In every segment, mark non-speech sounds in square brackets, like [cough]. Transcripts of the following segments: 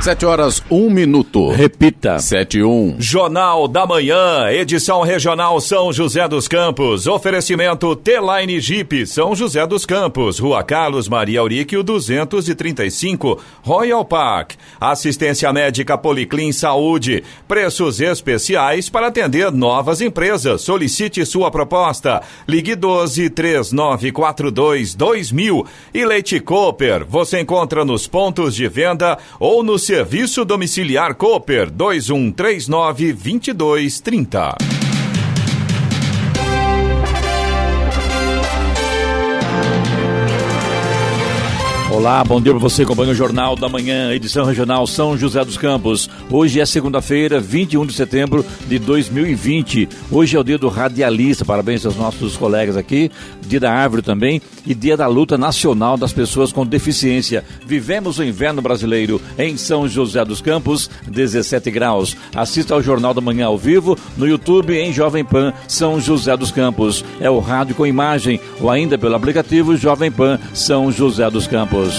Sete horas, um minuto. Repita. Sete um. Jornal da Manhã, edição regional São José dos Campos. Oferecimento T-Line Jeep, São José dos Campos. Rua Carlos Maria Auríquio, 235, Royal Park. Assistência médica Policlin Saúde. Preços especiais para atender novas empresas. Solicite sua proposta. Ligue 12 3942 2000. E Leite Cooper, você encontra nos pontos de venda ou no Serviço Domiciliar Cooper 2139 2230. Olá, bom dia para você. Acompanha o Jornal da Manhã, edição regional São José dos Campos. Hoje é segunda-feira, 21 de setembro de 2020. Hoje é o dia do radialista. Parabéns aos nossos colegas aqui. Dia da árvore também e dia da luta nacional das pessoas com deficiência. Vivemos o inverno brasileiro em São José dos Campos, 17 graus. Assista ao Jornal da Manhã ao vivo no YouTube em Jovem Pan São José dos Campos. É o rádio com imagem ou ainda pelo aplicativo Jovem Pan São José dos Campos.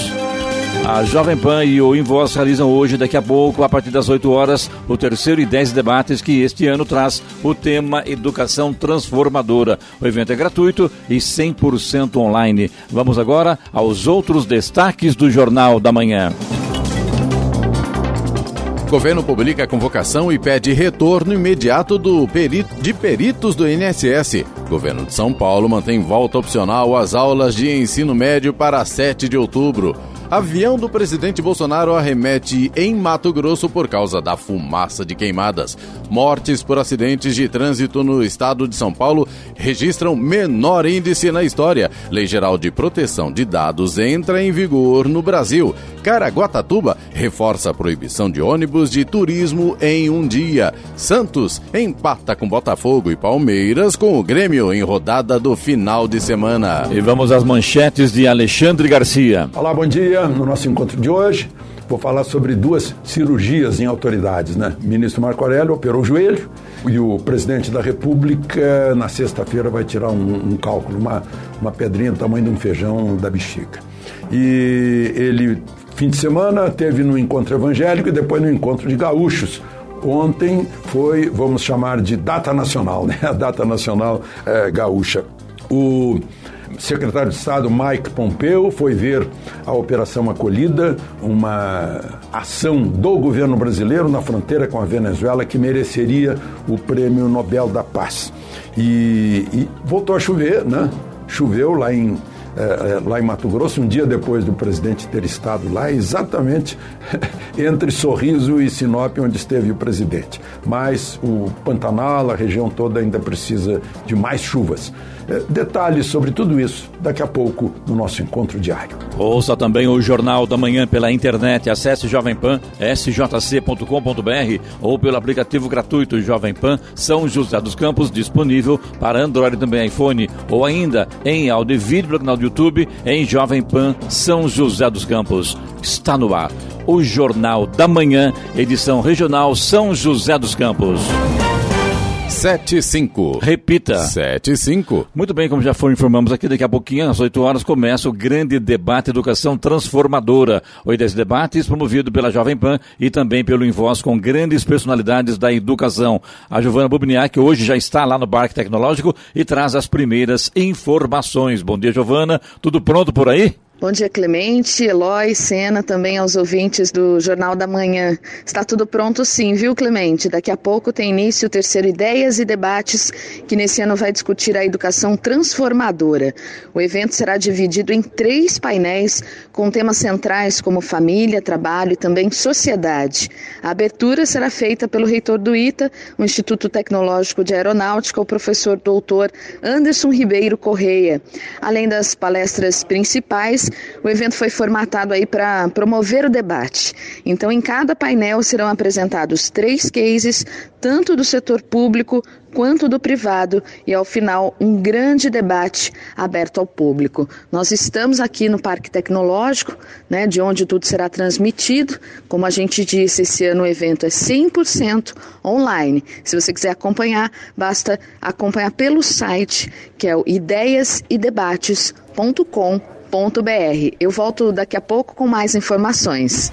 A Jovem Pan e o Invoz realizam hoje, daqui a pouco, a partir das 8 horas, o terceiro e 10 debates que este ano traz o tema Educação Transformadora. O evento é gratuito e 100% online. Vamos agora aos outros destaques do Jornal da Manhã. Governo publica a convocação e pede retorno imediato do perito, de peritos do INSS. Governo de São Paulo mantém volta opcional às aulas de ensino médio para 7 de outubro. Avião do presidente Bolsonaro arremete em Mato Grosso por causa da fumaça de queimadas. Mortes por acidentes de trânsito no estado de São Paulo registram menor índice na história. Lei Geral de Proteção de Dados entra em vigor no Brasil. Caraguatatuba reforça a proibição de ônibus de turismo em um dia. Santos empata com Botafogo e Palmeiras com o Grêmio em rodada do final de semana. E vamos às manchetes de Alexandre Garcia. Olá, bom dia. No nosso encontro de hoje, vou falar sobre duas cirurgias em autoridades. Né? O ministro Marco Aurélio operou o joelho e o presidente da República, na sexta-feira, vai tirar um, um cálculo, uma, uma pedrinha do tamanho de um feijão da bexiga. E ele, fim de semana, teve no encontro evangélico e depois no encontro de gaúchos. Ontem foi, vamos chamar de data nacional, [laughs] né? A data nacional é, gaúcha. O secretário de Estado Mike Pompeo foi ver a Operação Acolhida, uma ação do governo brasileiro na fronteira com a Venezuela que mereceria o Prêmio Nobel da Paz. E, e voltou a chover, né? Choveu lá em é, lá em Mato Grosso, um dia depois do presidente ter estado lá, exatamente [laughs] entre Sorriso e Sinop, onde esteve o presidente. Mas o Pantanal, a região toda ainda precisa de mais chuvas. É, detalhes sobre tudo isso daqui a pouco no nosso encontro diário. Ouça também o Jornal da Manhã pela internet. Acesse Jovem Pan, sjc.com.br ou pelo aplicativo gratuito Jovem Pan São José dos Campos, disponível para Android também iPhone, ou ainda em áudio e vídeo no canal do YouTube em Jovem Pan São José dos Campos. Está no ar o Jornal da Manhã, edição regional São José dos Campos. 75. Repita. 75. Muito bem, como já foi, informamos aqui, daqui a pouquinho, às 8 horas, começa o grande debate Educação Transformadora. O IDES Debates, promovido pela Jovem Pan e também pelo Invoz, com grandes personalidades da educação. A Giovana Bubniak hoje já está lá no Parque Tecnológico e traz as primeiras informações. Bom dia, Giovana. Tudo pronto por aí? Bom dia, Clemente, Eloy, Sena, também aos ouvintes do Jornal da Manhã. Está tudo pronto sim, viu, Clemente? Daqui a pouco tem início o terceiro Ideias e Debates, que nesse ano vai discutir a educação transformadora. O evento será dividido em três painéis com temas centrais como família, trabalho e também sociedade. A abertura será feita pelo reitor do ITA, o Instituto Tecnológico de Aeronáutica, o professor doutor Anderson Ribeiro Correia. Além das palestras principais, o evento foi formatado aí para promover o debate. Então, em cada painel serão apresentados três cases, tanto do setor público quanto do privado, e ao final um grande debate aberto ao público. Nós estamos aqui no Parque Tecnológico, né, de onde tudo será transmitido. Como a gente disse, esse ano o evento é 100% online. Se você quiser acompanhar, basta acompanhar pelo site, que é o ideiasidebates.com.br. Eu volto daqui a pouco com mais informações.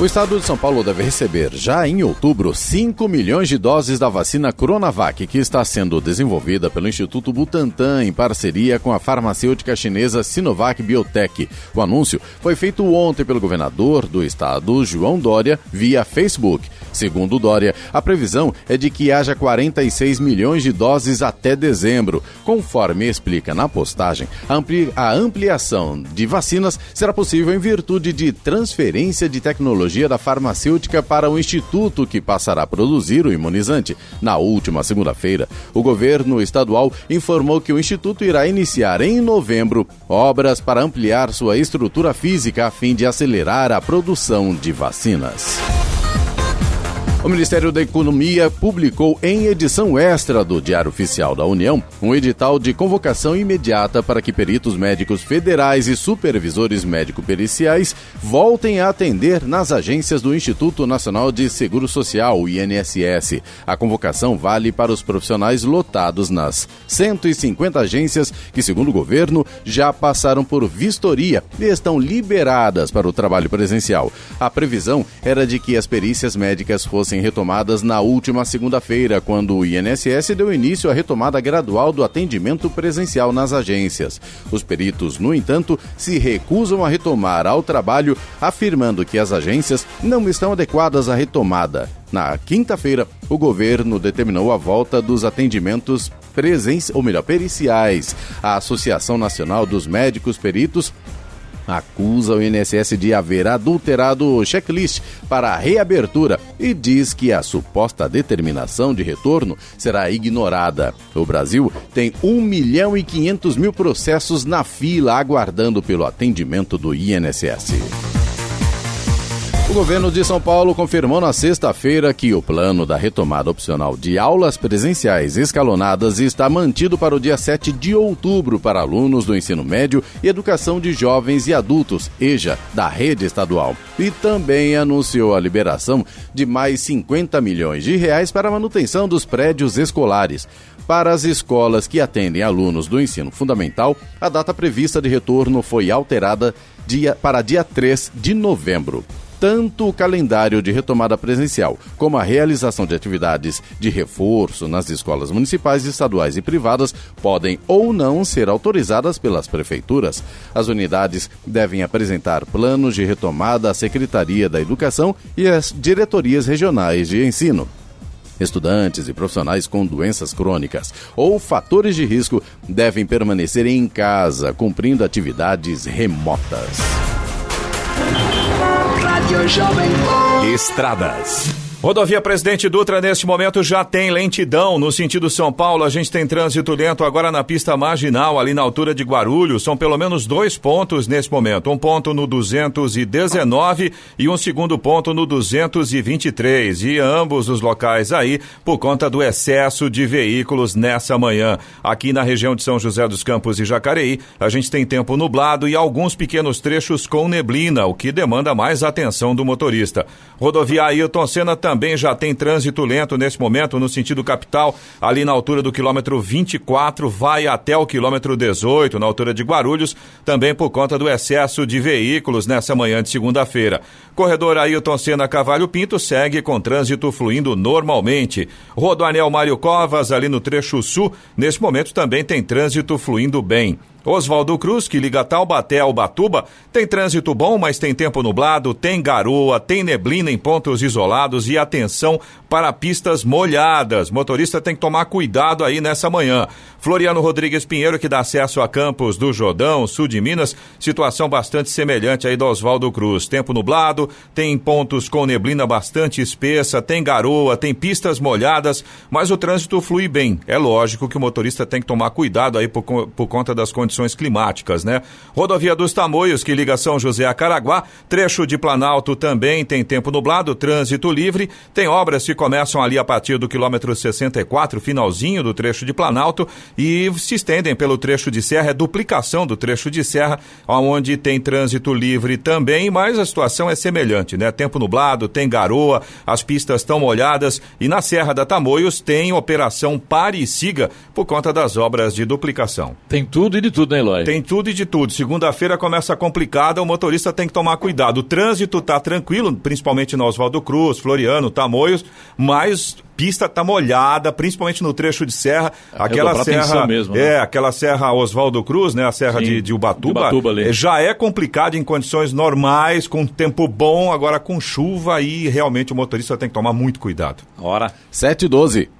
O estado de São Paulo deve receber, já em outubro, 5 milhões de doses da vacina Coronavac, que está sendo desenvolvida pelo Instituto Butantan em parceria com a farmacêutica chinesa Sinovac Biotech. O anúncio foi feito ontem pelo governador do estado, João Dória, via Facebook. Segundo Dória, a previsão é de que haja 46 milhões de doses até dezembro. Conforme explica na postagem, a ampliação de vacinas será possível em virtude de transferência de tecnologia tecnologia da farmacêutica para o instituto que passará a produzir o imunizante. Na última segunda-feira, o governo estadual informou que o instituto irá iniciar em novembro obras para ampliar sua estrutura física a fim de acelerar a produção de vacinas. O Ministério da Economia publicou em edição extra do Diário Oficial da União um edital de convocação imediata para que peritos médicos federais e supervisores médico-periciais voltem a atender nas agências do Instituto Nacional de Seguro Social, INSS. A convocação vale para os profissionais lotados nas 150 agências que, segundo o governo, já passaram por vistoria e estão liberadas para o trabalho presencial. A previsão era de que as perícias médicas fossem fossem retomadas na última segunda-feira, quando o INSS deu início à retomada gradual do atendimento presencial nas agências. Os peritos, no entanto, se recusam a retomar ao trabalho, afirmando que as agências não estão adequadas à retomada. Na quinta-feira, o governo determinou a volta dos atendimentos presenciais, ou melhor, periciais. A Associação Nacional dos Médicos Peritos acusa o INSS de haver adulterado o checklist para a reabertura e diz que a suposta determinação de retorno será ignorada. O Brasil tem 1 milhão e 500 mil processos na fila aguardando pelo atendimento do INSS. O governo de São Paulo confirmou na sexta-feira que o plano da retomada opcional de aulas presenciais escalonadas está mantido para o dia 7 de outubro para alunos do ensino médio e educação de jovens e adultos, EJA, da rede estadual. E também anunciou a liberação de mais 50 milhões de reais para a manutenção dos prédios escolares. Para as escolas que atendem alunos do ensino fundamental, a data prevista de retorno foi alterada dia, para dia 3 de novembro tanto o calendário de retomada presencial como a realização de atividades de reforço nas escolas municipais, estaduais e privadas podem ou não ser autorizadas pelas prefeituras. As unidades devem apresentar planos de retomada à Secretaria da Educação e às diretorias regionais de ensino. Estudantes e profissionais com doenças crônicas ou fatores de risco devem permanecer em casa, cumprindo atividades remotas. Estradas. Rodovia Presidente Dutra, neste momento, já tem lentidão. No sentido São Paulo, a gente tem trânsito lento agora na pista marginal, ali na altura de Guarulhos. São pelo menos dois pontos nesse momento. Um ponto no 219 e um segundo ponto no 223. E ambos os locais aí por conta do excesso de veículos nessa manhã. Aqui na região de São José dos Campos e Jacareí, a gente tem tempo nublado e alguns pequenos trechos com neblina, o que demanda mais atenção do motorista. Rodovia Ailton Senna também já tem trânsito lento nesse momento no sentido capital, ali na altura do quilômetro 24, vai até o quilômetro 18, na altura de Guarulhos, também por conta do excesso de veículos nessa manhã de segunda-feira. Corredor Ailton Senna Cavalho Pinto segue com trânsito fluindo normalmente. Rodoanel Mário Covas, ali no trecho sul, nesse momento também tem trânsito fluindo bem. Oswaldo Cruz, que liga Taubaté ao Batuba, tem trânsito bom, mas tem tempo nublado, tem garoa, tem neblina em pontos isolados e atenção para pistas molhadas. Motorista tem que tomar cuidado aí nessa manhã. Floriano Rodrigues Pinheiro, que dá acesso a Campos do Jordão, sul de Minas, situação bastante semelhante aí do Oswaldo Cruz. Tempo nublado, tem pontos com neblina bastante espessa, tem garoa, tem pistas molhadas, mas o trânsito flui bem. É lógico que o motorista tem que tomar cuidado aí por, por conta das condições climáticas, né? Rodovia dos Tamoios, que liga São José a Caraguá, trecho de Planalto também tem tempo nublado, trânsito livre, tem obras que começam ali a partir do quilômetro 64, finalzinho do trecho de Planalto, e se estendem pelo trecho de serra, é duplicação do trecho de serra, onde tem trânsito livre também, mas a situação é semelhante, né? Tempo nublado, tem garoa, as pistas estão molhadas e na Serra da Tamoios tem operação pare e siga por conta das obras de duplicação. Tem tudo e de tudo, né, Eloy? Tem tudo e de tudo. Segunda-feira começa complicada, o motorista tem que tomar cuidado. O trânsito tá tranquilo, principalmente no Oswaldo Cruz, Floriano, Tamoios, mas pista tá molhada, principalmente no trecho de serra. É, aquela serra. Mesmo, né? É, aquela serra Oswaldo Cruz, né? A serra de, de Ubatuba. De Ubatuba ali. já é complicado em condições normais, com tempo bom, agora com chuva e realmente o motorista tem que tomar muito cuidado. Hora. 7 e 12.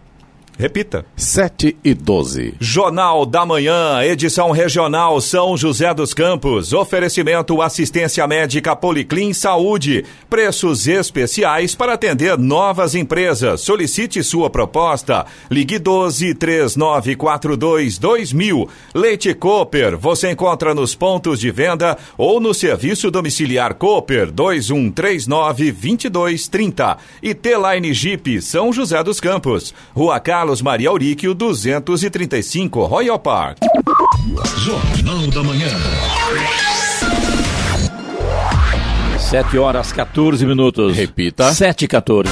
Repita. 7 e 12. Jornal da Manhã, edição regional São José dos Campos. Oferecimento assistência médica Policlin Saúde. Preços especiais para atender novas empresas. Solicite sua proposta. Ligue 12 3942 2000. Leite Cooper. Você encontra nos pontos de venda ou no serviço domiciliar Cooper 2139 2230. E T-Line Jeep São José dos Campos. Rua Carlos Carlos Maria Auríquio, 235, Royal Park. Jornal da Manhã. 7 horas 14 minutos. Repita. 7 e 14.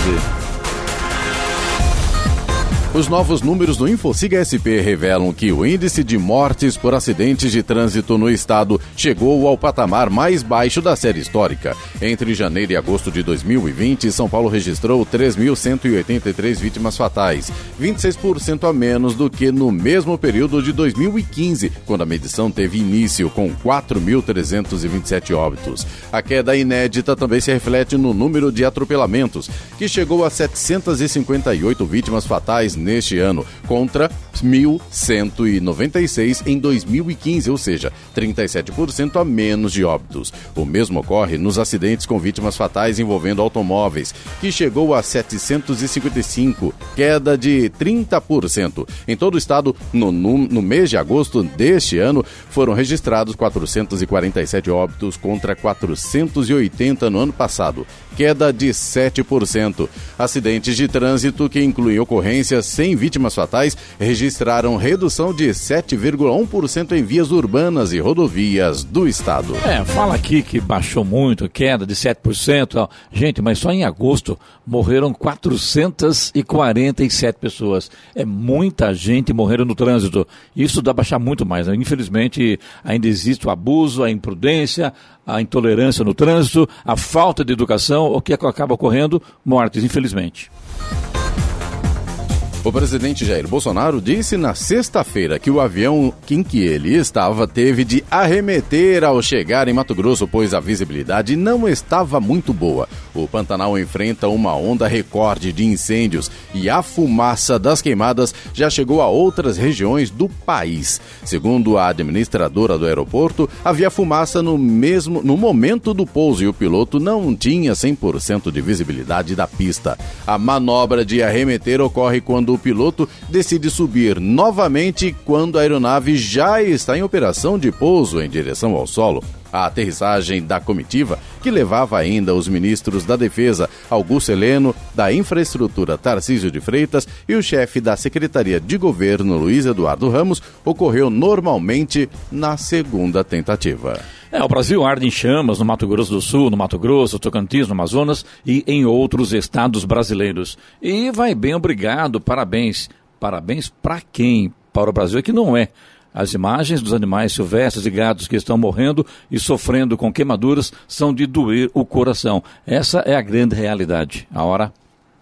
Os novos números do InfoSiga SP revelam que o índice de mortes por acidentes de trânsito no estado chegou ao patamar mais baixo da série histórica. Entre janeiro e agosto de 2020, São Paulo registrou 3.183 vítimas fatais, 26% a menos do que no mesmo período de 2015, quando a medição teve início, com 4.327 óbitos. A queda inédita também se reflete no número de atropelamentos, que chegou a 758 vítimas fatais neste ano, contra 1.196 em 2015, ou seja, 37% a menos de óbitos. O mesmo ocorre nos acidentes com vítimas fatais envolvendo automóveis, que chegou a 755, queda de 30%. Em todo o estado, no, no, no mês de agosto deste ano, foram registrados 447 óbitos contra 480 no ano passado, queda de 7%. Acidentes de trânsito que incluem ocorrências sem vítimas fatais registraram redução de 7,1% em vias urbanas e rodovias do estado. É, fala aqui que baixou muito, queda de 7%. Gente, mas só em agosto morreram 447 pessoas. É muita gente morrendo no trânsito. Isso dá baixar muito mais. Né? Infelizmente, ainda existe o abuso, a imprudência, a intolerância no trânsito, a falta de educação, o que acaba ocorrendo? Mortes, infelizmente. O presidente Jair Bolsonaro disse na sexta-feira que o avião em que ele estava teve de arremeter ao chegar em Mato Grosso, pois a visibilidade não estava muito boa. O Pantanal enfrenta uma onda recorde de incêndios e a fumaça das queimadas já chegou a outras regiões do país. Segundo a administradora do aeroporto, havia fumaça no mesmo no momento do pouso e o piloto não tinha 100% de visibilidade da pista. A manobra de arremeter ocorre quando o piloto decide subir novamente quando a aeronave já está em operação de pouso em direção ao solo. A aterrissagem da comitiva, que levava ainda os ministros da Defesa, Augusto Heleno, da Infraestrutura, Tarcísio de Freitas, e o chefe da Secretaria de Governo, Luiz Eduardo Ramos, ocorreu normalmente na segunda tentativa. É, o Brasil arde em chamas no Mato Grosso do Sul, no Mato Grosso, Tocantins, no Amazonas e em outros estados brasileiros. E vai bem, obrigado, parabéns. Parabéns para quem? Para o Brasil é que não é. As imagens dos animais silvestres e gados que estão morrendo e sofrendo com queimaduras são de doer o coração. Essa é a grande realidade. A hora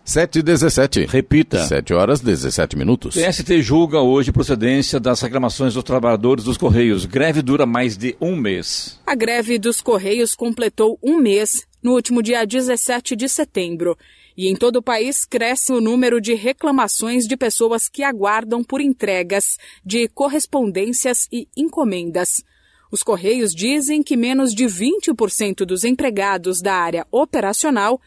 7 e 17. Repita. 7 horas 17 minutos. PST julga hoje procedência das reclamações dos trabalhadores dos Correios. Greve dura mais de um mês. A greve dos Correios completou um mês no último dia 17 de setembro. E em todo o país cresce o número de reclamações de pessoas que aguardam por entregas de correspondências e encomendas. Os Correios dizem que menos de 20% dos empregados da área operacional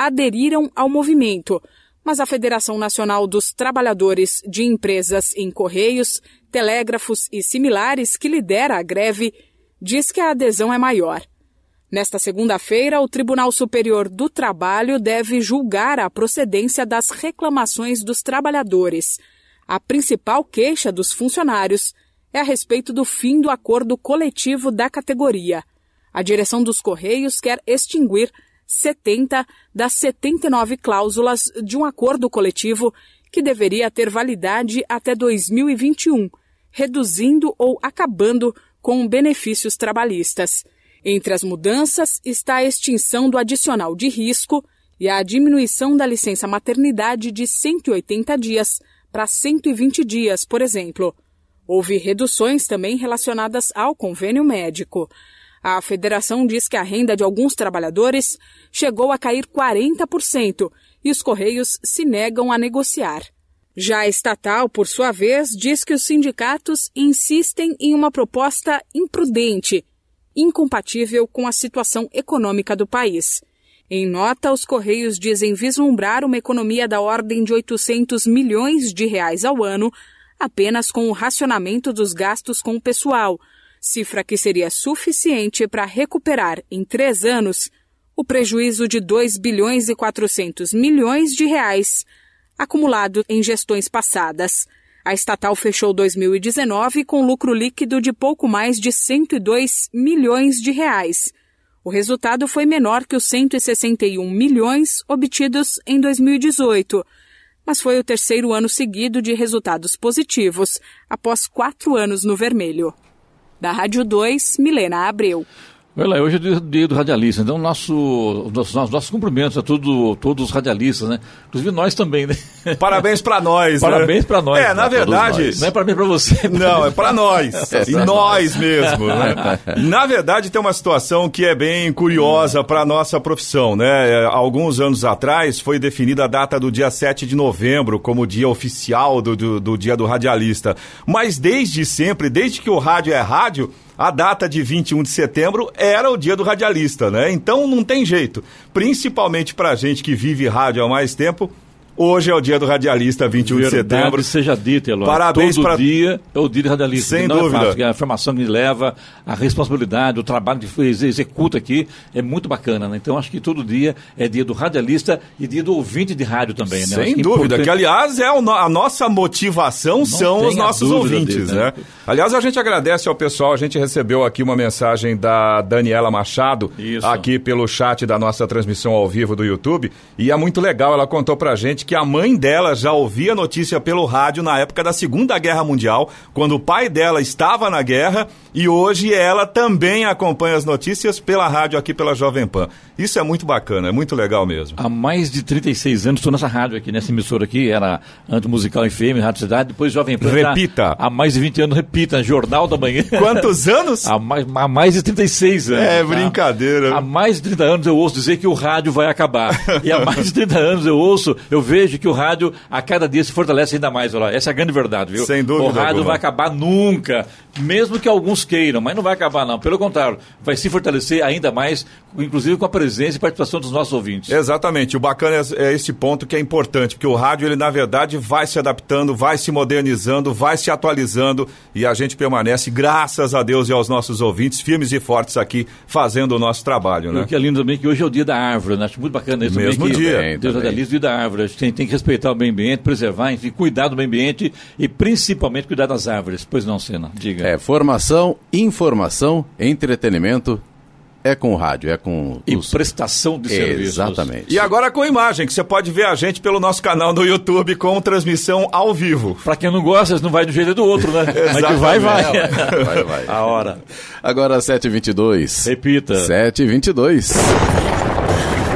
aderiram ao movimento, mas a Federação Nacional dos Trabalhadores de Empresas em Correios, Telégrafos e similares, que lidera a greve, diz que a adesão é maior. Nesta segunda-feira, o Tribunal Superior do Trabalho deve julgar a procedência das reclamações dos trabalhadores. A principal queixa dos funcionários é a respeito do fim do acordo coletivo da categoria. A direção dos Correios quer extinguir 70 das 79 cláusulas de um acordo coletivo que deveria ter validade até 2021, reduzindo ou acabando com benefícios trabalhistas. Entre as mudanças está a extinção do adicional de risco e a diminuição da licença maternidade de 180 dias para 120 dias, por exemplo. Houve reduções também relacionadas ao convênio médico. A federação diz que a renda de alguns trabalhadores chegou a cair 40% e os Correios se negam a negociar. Já a estatal, por sua vez, diz que os sindicatos insistem em uma proposta imprudente, incompatível com a situação econômica do país. Em nota, os Correios dizem vislumbrar uma economia da ordem de 800 milhões de reais ao ano apenas com o racionamento dos gastos com o pessoal, cifra que seria suficiente para recuperar em três anos o prejuízo de 2 bilhões e 400 milhões de reais acumulado em gestões passadas. A estatal fechou 2019 com lucro líquido de pouco mais de 102 milhões de reais. O resultado foi menor que os 161 milhões obtidos em 2018, mas foi o terceiro ano seguido de resultados positivos, após quatro anos no vermelho. Da Rádio 2, Milena Abreu. Olha, hoje é dia, dia do radialista, então nosso, nossos, nossos cumprimentos a tudo, todos os radialistas, né? Inclusive nós também, né? Parabéns para nós, Parabéns né? para nós. É, na verdade... Não é parabéns para você. [laughs] Não, é para nós. [laughs] É e nós, nós mesmo, né? [laughs] Na verdade, tem uma situação que é bem curiosa para nossa profissão, né? É, alguns anos atrás foi definida a data do dia 7 de novembro como dia oficial do, do, do dia do radialista. Mas desde sempre, desde que o rádio é rádio a data de 21 de setembro era o dia do radialista, né? Então não tem jeito. Principalmente pra gente que vive rádio há mais tempo, Hoje é o dia do radialista, 21 Verdade de setembro. seja dito, Eloy. Parabéns Todo pra... dia é o dia do radialista. Sem não dúvida. É fácil, a informação que leva, a responsabilidade, o trabalho que executa aqui é muito bacana. Né? Então acho que todo dia é dia do radialista e dia do ouvinte de rádio também. Né? Sem que dúvida, importante... que aliás é a nossa motivação não são os nossos ouvintes. Dele, né? né? Aliás, a gente agradece ao pessoal, a gente recebeu aqui uma mensagem da Daniela Machado, Isso. aqui pelo chat da nossa transmissão ao vivo do YouTube, e é muito legal, ela contou pra gente que a mãe dela já ouvia notícia pelo rádio na época da Segunda Guerra Mundial, quando o pai dela estava na guerra, e hoje ela também acompanha as notícias pela rádio aqui pela Jovem Pan. Isso é muito bacana, é muito legal mesmo. Há mais de 36 anos estou nessa rádio aqui, nessa emissora aqui, era Anto Musical FM, Rádio Cidade, depois Jovem Pan. Repita. Há mais de 20 anos, repita, Jornal da Manhã. [laughs] Quantos anos? há, mais, há mais de 36 anos. É, tá? brincadeira. Há mais de 30 anos eu ouço dizer que o rádio vai acabar. [laughs] e há mais de 30 anos eu ouço, eu vejo que o rádio a cada dia se fortalece ainda mais. Olha, essa é a grande verdade, viu? Sem dúvida. O rádio alguma. vai acabar nunca, mesmo que alguns queiram, mas não vai acabar, não. Pelo contrário, vai se fortalecer ainda mais, inclusive com a presença e participação dos nossos ouvintes. Exatamente. O bacana é, é esse ponto que é importante, porque o rádio, ele na verdade vai se adaptando, vai se modernizando, vai se atualizando e a gente permanece, graças a Deus e aos nossos ouvintes, firmes e fortes aqui, fazendo o nosso trabalho, né? O que é lindo também que hoje é o dia da árvore, né? Acho muito bacana isso Mesmo dia. Que, Deus Deus o dia da árvore. A gente tem, tem que respeitar o meio ambiente, preservar, enfim, cuidar do meio ambiente e principalmente cuidar das árvores. Pois não, Sena, diga. É, formação, informação, entretenimento, é com o rádio, é com e os... prestação de serviços. Exatamente. E agora com imagem, que você pode ver a gente pelo nosso canal no YouTube com transmissão ao vivo. Pra quem não gosta, não vai de um jeito do outro, né? [laughs] Mas que vai, vai. vai, vai. A hora. Agora 7h22. Repita. 7h22.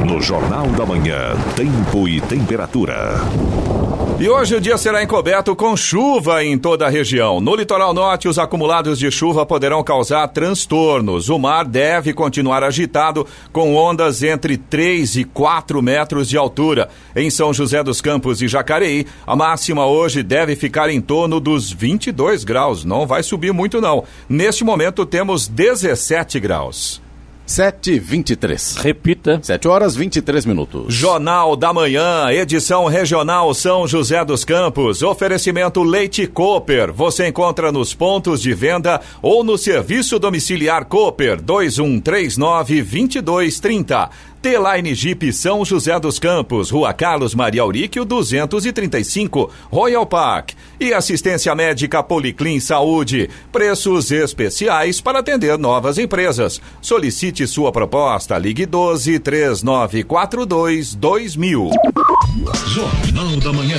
No Jornal da Manhã, Tempo e Temperatura. E hoje o dia será encoberto com chuva em toda a região. No litoral norte, os acumulados de chuva poderão causar transtornos. O mar deve continuar agitado, com ondas entre 3 e 4 metros de altura. Em São José dos Campos e Jacareí, a máxima hoje deve ficar em torno dos 22 graus. Não vai subir muito, não. Neste momento, temos 17 graus. 7h23. Repita. 7 horas 23 minutos. Jornal da Manhã, edição regional São José dos Campos. Oferecimento Leite Cooper. Você encontra nos pontos de venda ou no serviço domiciliar Cooper 2139 2230. T-Line Jeep São José dos Campos, Rua Carlos Maria Auríquio, 235, Royal Park. E assistência médica Policlin Saúde. Preços especiais para atender novas empresas. Solicite sua proposta. Ligue 12 3942 2000. Jornal da Manhã.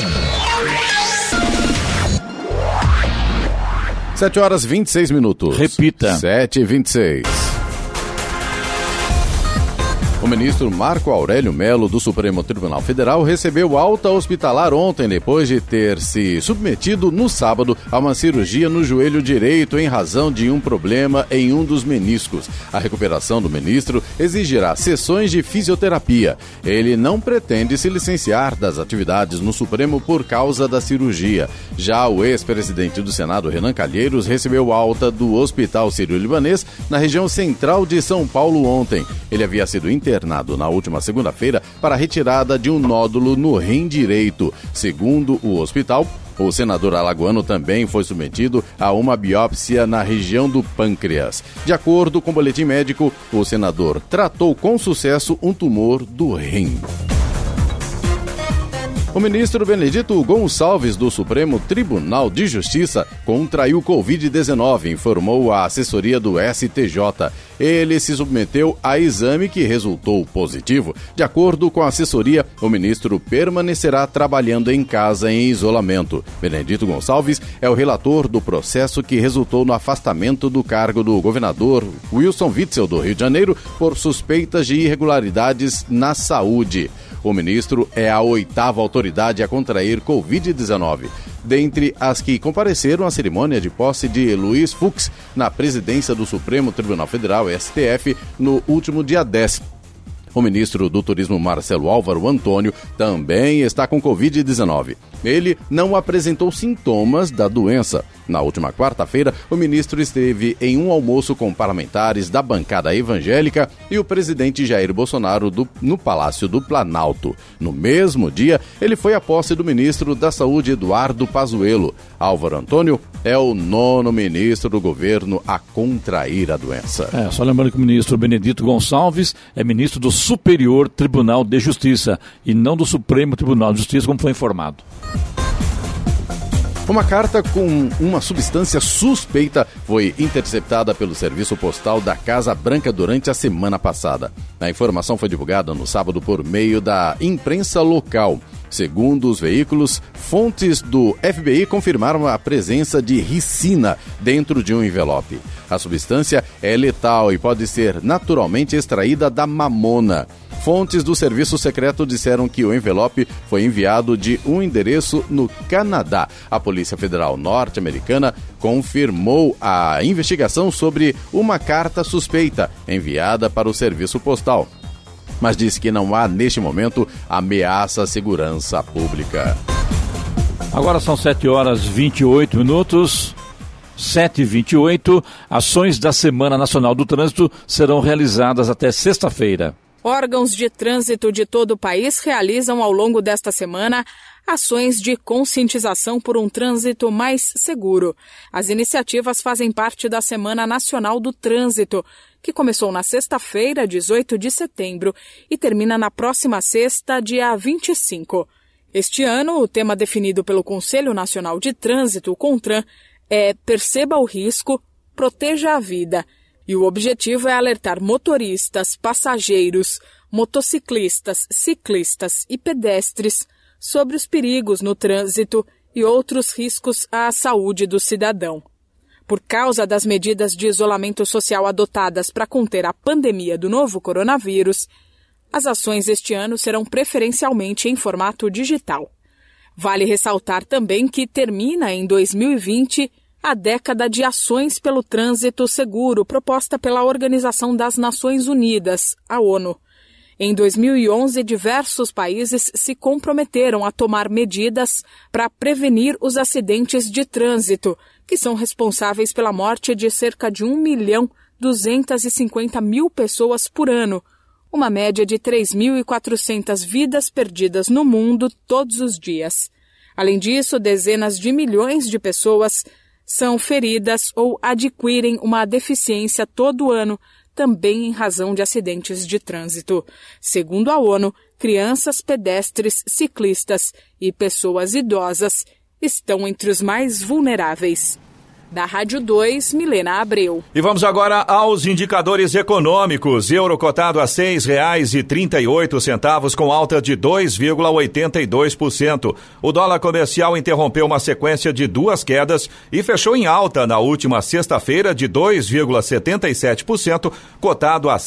7 horas 26 minutos. Repita. 7 e 26. O ministro Marco Aurélio Melo, do Supremo Tribunal Federal, recebeu alta hospitalar ontem, depois de ter se submetido no sábado a uma cirurgia no joelho direito em razão de um problema em um dos meniscos. A recuperação do ministro exigirá sessões de fisioterapia. Ele não pretende se licenciar das atividades no Supremo por causa da cirurgia. Já o ex-presidente do Senado, Renan Calheiros, recebeu alta do Hospital Sírio-Libanês na região central de São Paulo ontem. Ele havia sido internado na última segunda-feira para retirada de um nódulo no rim direito. Segundo o hospital, o senador alagoano também foi submetido a uma biópsia na região do pâncreas. De acordo com o boletim médico, o senador tratou com sucesso um tumor do rim. O ministro Benedito Gonçalves do Supremo Tribunal de Justiça contraiu Covid-19, informou a assessoria do STJ. Ele se submeteu a exame que resultou positivo. De acordo com a assessoria, o ministro permanecerá trabalhando em casa em isolamento. Benedito Gonçalves é o relator do processo que resultou no afastamento do cargo do governador Wilson Witzel do Rio de Janeiro por suspeitas de irregularidades na saúde. O ministro é a oitava autoridade a contrair Covid-19. Dentre as que compareceram à cerimônia de posse de Luiz Fux na presidência do Supremo Tribunal Federal, STF, no último dia 10. O ministro do Turismo Marcelo Álvaro Antônio também está com Covid-19. Ele não apresentou sintomas da doença. Na última quarta-feira, o ministro esteve em um almoço com parlamentares da bancada evangélica e o presidente Jair Bolsonaro do, no Palácio do Planalto. No mesmo dia, ele foi à posse do ministro da Saúde Eduardo Pazuello. Álvaro Antônio é o nono ministro do governo a contrair a doença. É, só lembrando que o ministro Benedito Gonçalves é ministro do Superior Tribunal de Justiça e não do Supremo Tribunal de Justiça, como foi informado. Uma carta com uma substância suspeita foi interceptada pelo Serviço Postal da Casa Branca durante a semana passada. A informação foi divulgada no sábado por meio da imprensa local. Segundo os veículos, fontes do FBI confirmaram a presença de ricina dentro de um envelope. A substância é letal e pode ser naturalmente extraída da mamona. Fontes do serviço secreto disseram que o envelope foi enviado de um endereço no Canadá. A Polícia Federal norte-americana confirmou a investigação sobre uma carta suspeita enviada para o serviço postal mas disse que não há, neste momento, ameaça à segurança pública. Agora são 7 horas 28 minutos. 7 e 28 ações da Semana Nacional do Trânsito serão realizadas até sexta-feira. Órgãos de trânsito de todo o país realizam ao longo desta semana ações de conscientização por um trânsito mais seguro. As iniciativas fazem parte da Semana Nacional do Trânsito, que começou na sexta-feira, 18 de setembro, e termina na próxima sexta, dia 25. Este ano, o tema definido pelo Conselho Nacional de Trânsito, o CONTRAN, é Perceba o risco, proteja a vida e o objetivo é alertar motoristas, passageiros, motociclistas, ciclistas e pedestres sobre os perigos no trânsito e outros riscos à saúde do cidadão. Por causa das medidas de isolamento social adotadas para conter a pandemia do novo coronavírus, as ações este ano serão preferencialmente em formato digital. Vale ressaltar também que termina em 2020 a década de ações pelo trânsito seguro proposta pela Organização das Nações Unidas, a ONU. Em 2011, diversos países se comprometeram a tomar medidas para prevenir os acidentes de trânsito, que são responsáveis pela morte de cerca de 1 milhão 250 mil pessoas por ano, uma média de 3.400 vidas perdidas no mundo todos os dias. Além disso, dezenas de milhões de pessoas são feridas ou adquirem uma deficiência todo ano, também em razão de acidentes de trânsito. Segundo a ONU, crianças, pedestres, ciclistas e pessoas idosas estão entre os mais vulneráveis. Da Rádio 2, Milena Abreu. E vamos agora aos indicadores econômicos. Euro cotado a oito centavos com alta de 2,82%. O dólar comercial interrompeu uma sequência de duas quedas e fechou em alta na última sexta-feira de 2,77%, cotado a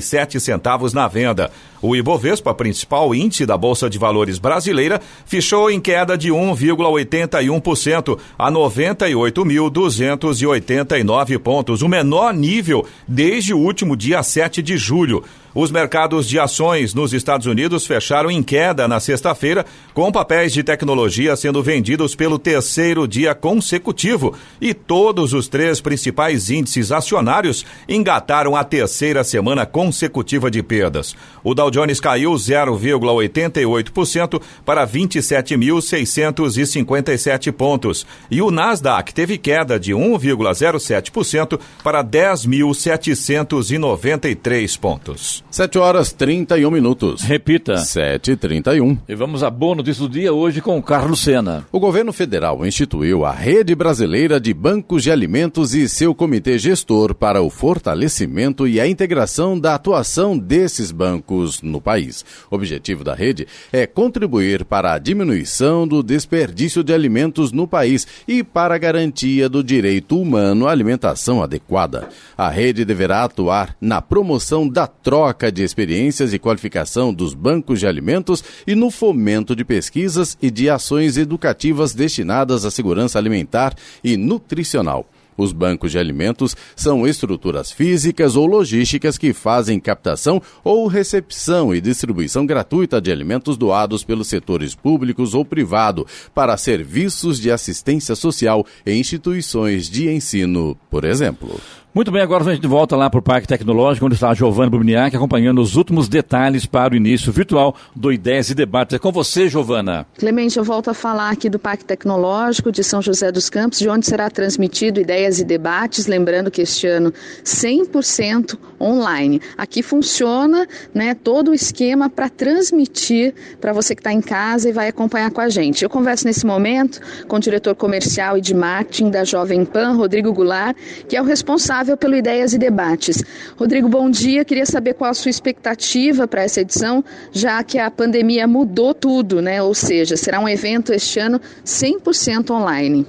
sete centavos na venda. O Ibovespa, principal índice da Bolsa de Valores brasileira, fechou em queda de 1,81% a 98.289 pontos, o menor nível desde o último dia 7 de julho. Os mercados de ações nos Estados Unidos fecharam em queda na sexta-feira, com papéis de tecnologia sendo vendidos pelo terceiro dia consecutivo, e todos os três principais índices acionários engataram a terceira semana consecutiva de perdas. O Dow Jones caiu 0,88% para 27.657 pontos, e o Nasdaq teve queda de 1,07% para 10.793 pontos. 7 horas 31 minutos. Repita. 7h31. E vamos à boa notícia do dia hoje com o Carlos Sena. O governo federal instituiu a Rede Brasileira de Bancos de Alimentos e seu comitê gestor para o fortalecimento e a integração da atuação desses bancos no país. O objetivo da rede é contribuir para a diminuição do desperdício de alimentos no país e para a garantia do direito humano à alimentação adequada. A rede deverá atuar na promoção da troca troca de experiências e qualificação dos bancos de alimentos e no fomento de pesquisas e de ações educativas destinadas à segurança alimentar e nutricional. Os bancos de alimentos são estruturas físicas ou logísticas que fazem captação ou recepção e distribuição gratuita de alimentos doados pelos setores públicos ou privado para serviços de assistência social e instituições de ensino, por exemplo. Muito bem, agora a gente volta lá para o Parque Tecnológico, onde está a Giovana Bubniak acompanhando os últimos detalhes para o início virtual do Ideias e Debates. É com você, Giovana. Clemente, eu volto a falar aqui do Parque Tecnológico de São José dos Campos, de onde será transmitido Ideias e Debates, lembrando que este ano 100% online. Aqui funciona né, todo o esquema para transmitir para você que está em casa e vai acompanhar com a gente. Eu converso nesse momento com o diretor comercial e de marketing da Jovem Pan, Rodrigo Goulart, que é o responsável responsável pelo Ideias e Debates. Rodrigo, bom dia. Queria saber qual a sua expectativa para essa edição, já que a pandemia mudou tudo, né? Ou seja, será um evento este ano 100% online.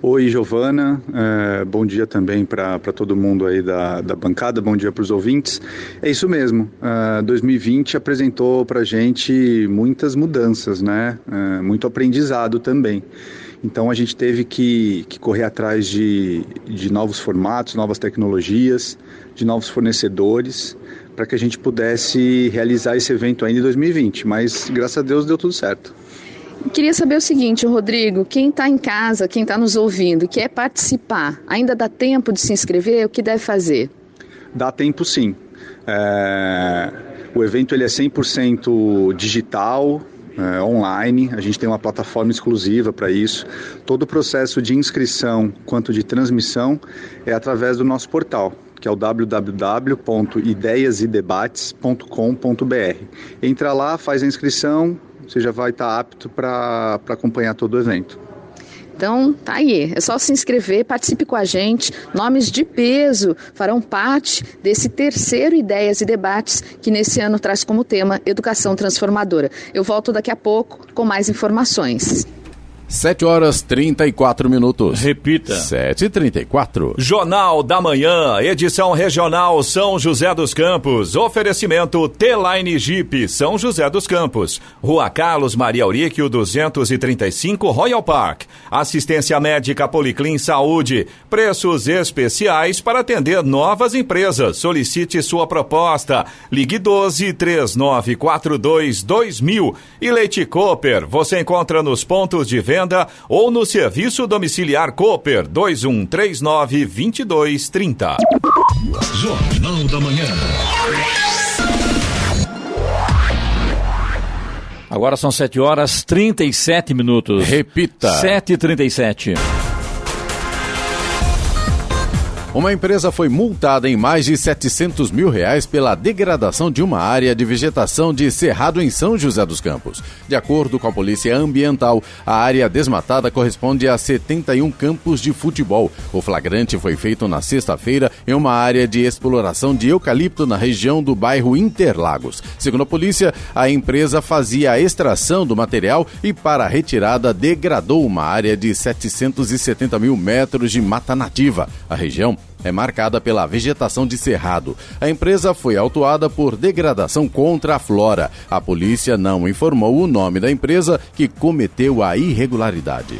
Oi, Giovana. É, bom dia também para todo mundo aí da, da bancada. Bom dia para os ouvintes. É isso mesmo. É, 2020 apresentou para gente muitas mudanças, né? É, muito aprendizado também. Então a gente teve que, que correr atrás de, de novos formatos, novas tecnologias, de novos fornecedores, para que a gente pudesse realizar esse evento ainda em 2020. Mas graças a Deus deu tudo certo. Queria saber o seguinte, Rodrigo, quem está em casa, quem está nos ouvindo, quer participar, ainda dá tempo de se inscrever? O que deve fazer? Dá tempo sim. É... O evento ele é 100% digital, é, online. A gente tem uma plataforma exclusiva para isso. Todo o processo de inscrição quanto de transmissão é através do nosso portal, que é o www.ideiasidebates.com.br. Entra lá, faz a inscrição, você já vai estar apto para acompanhar todo o evento. Então, tá aí. É só se inscrever, participe com a gente. Nomes de peso farão parte desse terceiro Ideias e Debates, que nesse ano traz como tema Educação Transformadora. Eu volto daqui a pouco com mais informações. 7 horas 34 minutos. Repita. 7 e 34 Jornal da Manhã, edição regional São José dos Campos. Oferecimento T-Line Jeep, São José dos Campos. Rua Carlos Maria Auríquio, 235, Royal Park. Assistência médica Policlin Saúde. Preços especiais para atender novas empresas. Solicite sua proposta. Ligue 12 3942 2000. E Leite Cooper, você encontra nos pontos de venda venda ou no serviço domiciliar Cooper 2139 2230. Jornal da Manhã. Agora são 7 horas 37 minutos. Repita. 7h37. Uma empresa foi multada em mais de 700 mil reais pela degradação de uma área de vegetação de cerrado em São José dos Campos. De acordo com a Polícia Ambiental, a área desmatada corresponde a 71 campos de futebol. O flagrante foi feito na sexta-feira em uma área de exploração de eucalipto na região do bairro Interlagos. Segundo a polícia, a empresa fazia a extração do material e, para a retirada, degradou uma área de 770 mil metros de mata nativa. A região é marcada pela vegetação de cerrado. A empresa foi autuada por degradação contra a flora. A polícia não informou o nome da empresa que cometeu a irregularidade.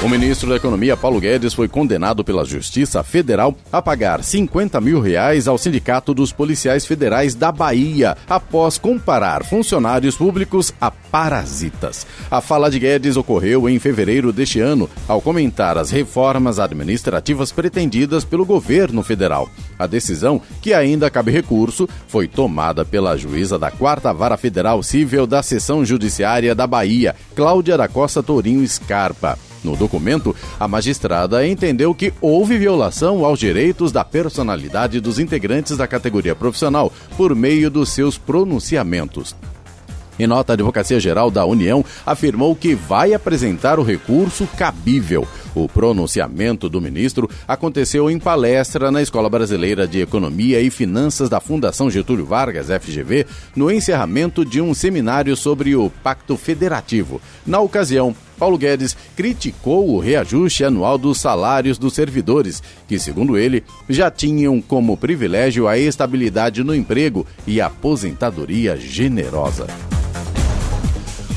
O ministro da Economia, Paulo Guedes, foi condenado pela Justiça Federal a pagar 50 mil reais ao Sindicato dos Policiais Federais da Bahia, após comparar funcionários públicos a parasitas. A fala de Guedes ocorreu em fevereiro deste ano, ao comentar as reformas administrativas pretendidas pelo governo federal. A decisão, que ainda cabe recurso, foi tomada pela juíza da Quarta Vara Federal Civil da Seção Judiciária da Bahia, Cláudia da Costa Tourinho Scarpa. No documento, a magistrada entendeu que houve violação aos direitos da personalidade dos integrantes da categoria profissional por meio dos seus pronunciamentos. Em nota, a Advocacia Geral da União afirmou que vai apresentar o recurso cabível. O pronunciamento do ministro aconteceu em palestra na Escola Brasileira de Economia e Finanças da Fundação Getúlio Vargas, FGV, no encerramento de um seminário sobre o Pacto Federativo. Na ocasião, Paulo Guedes criticou o reajuste anual dos salários dos servidores, que, segundo ele, já tinham como privilégio a estabilidade no emprego e a aposentadoria generosa.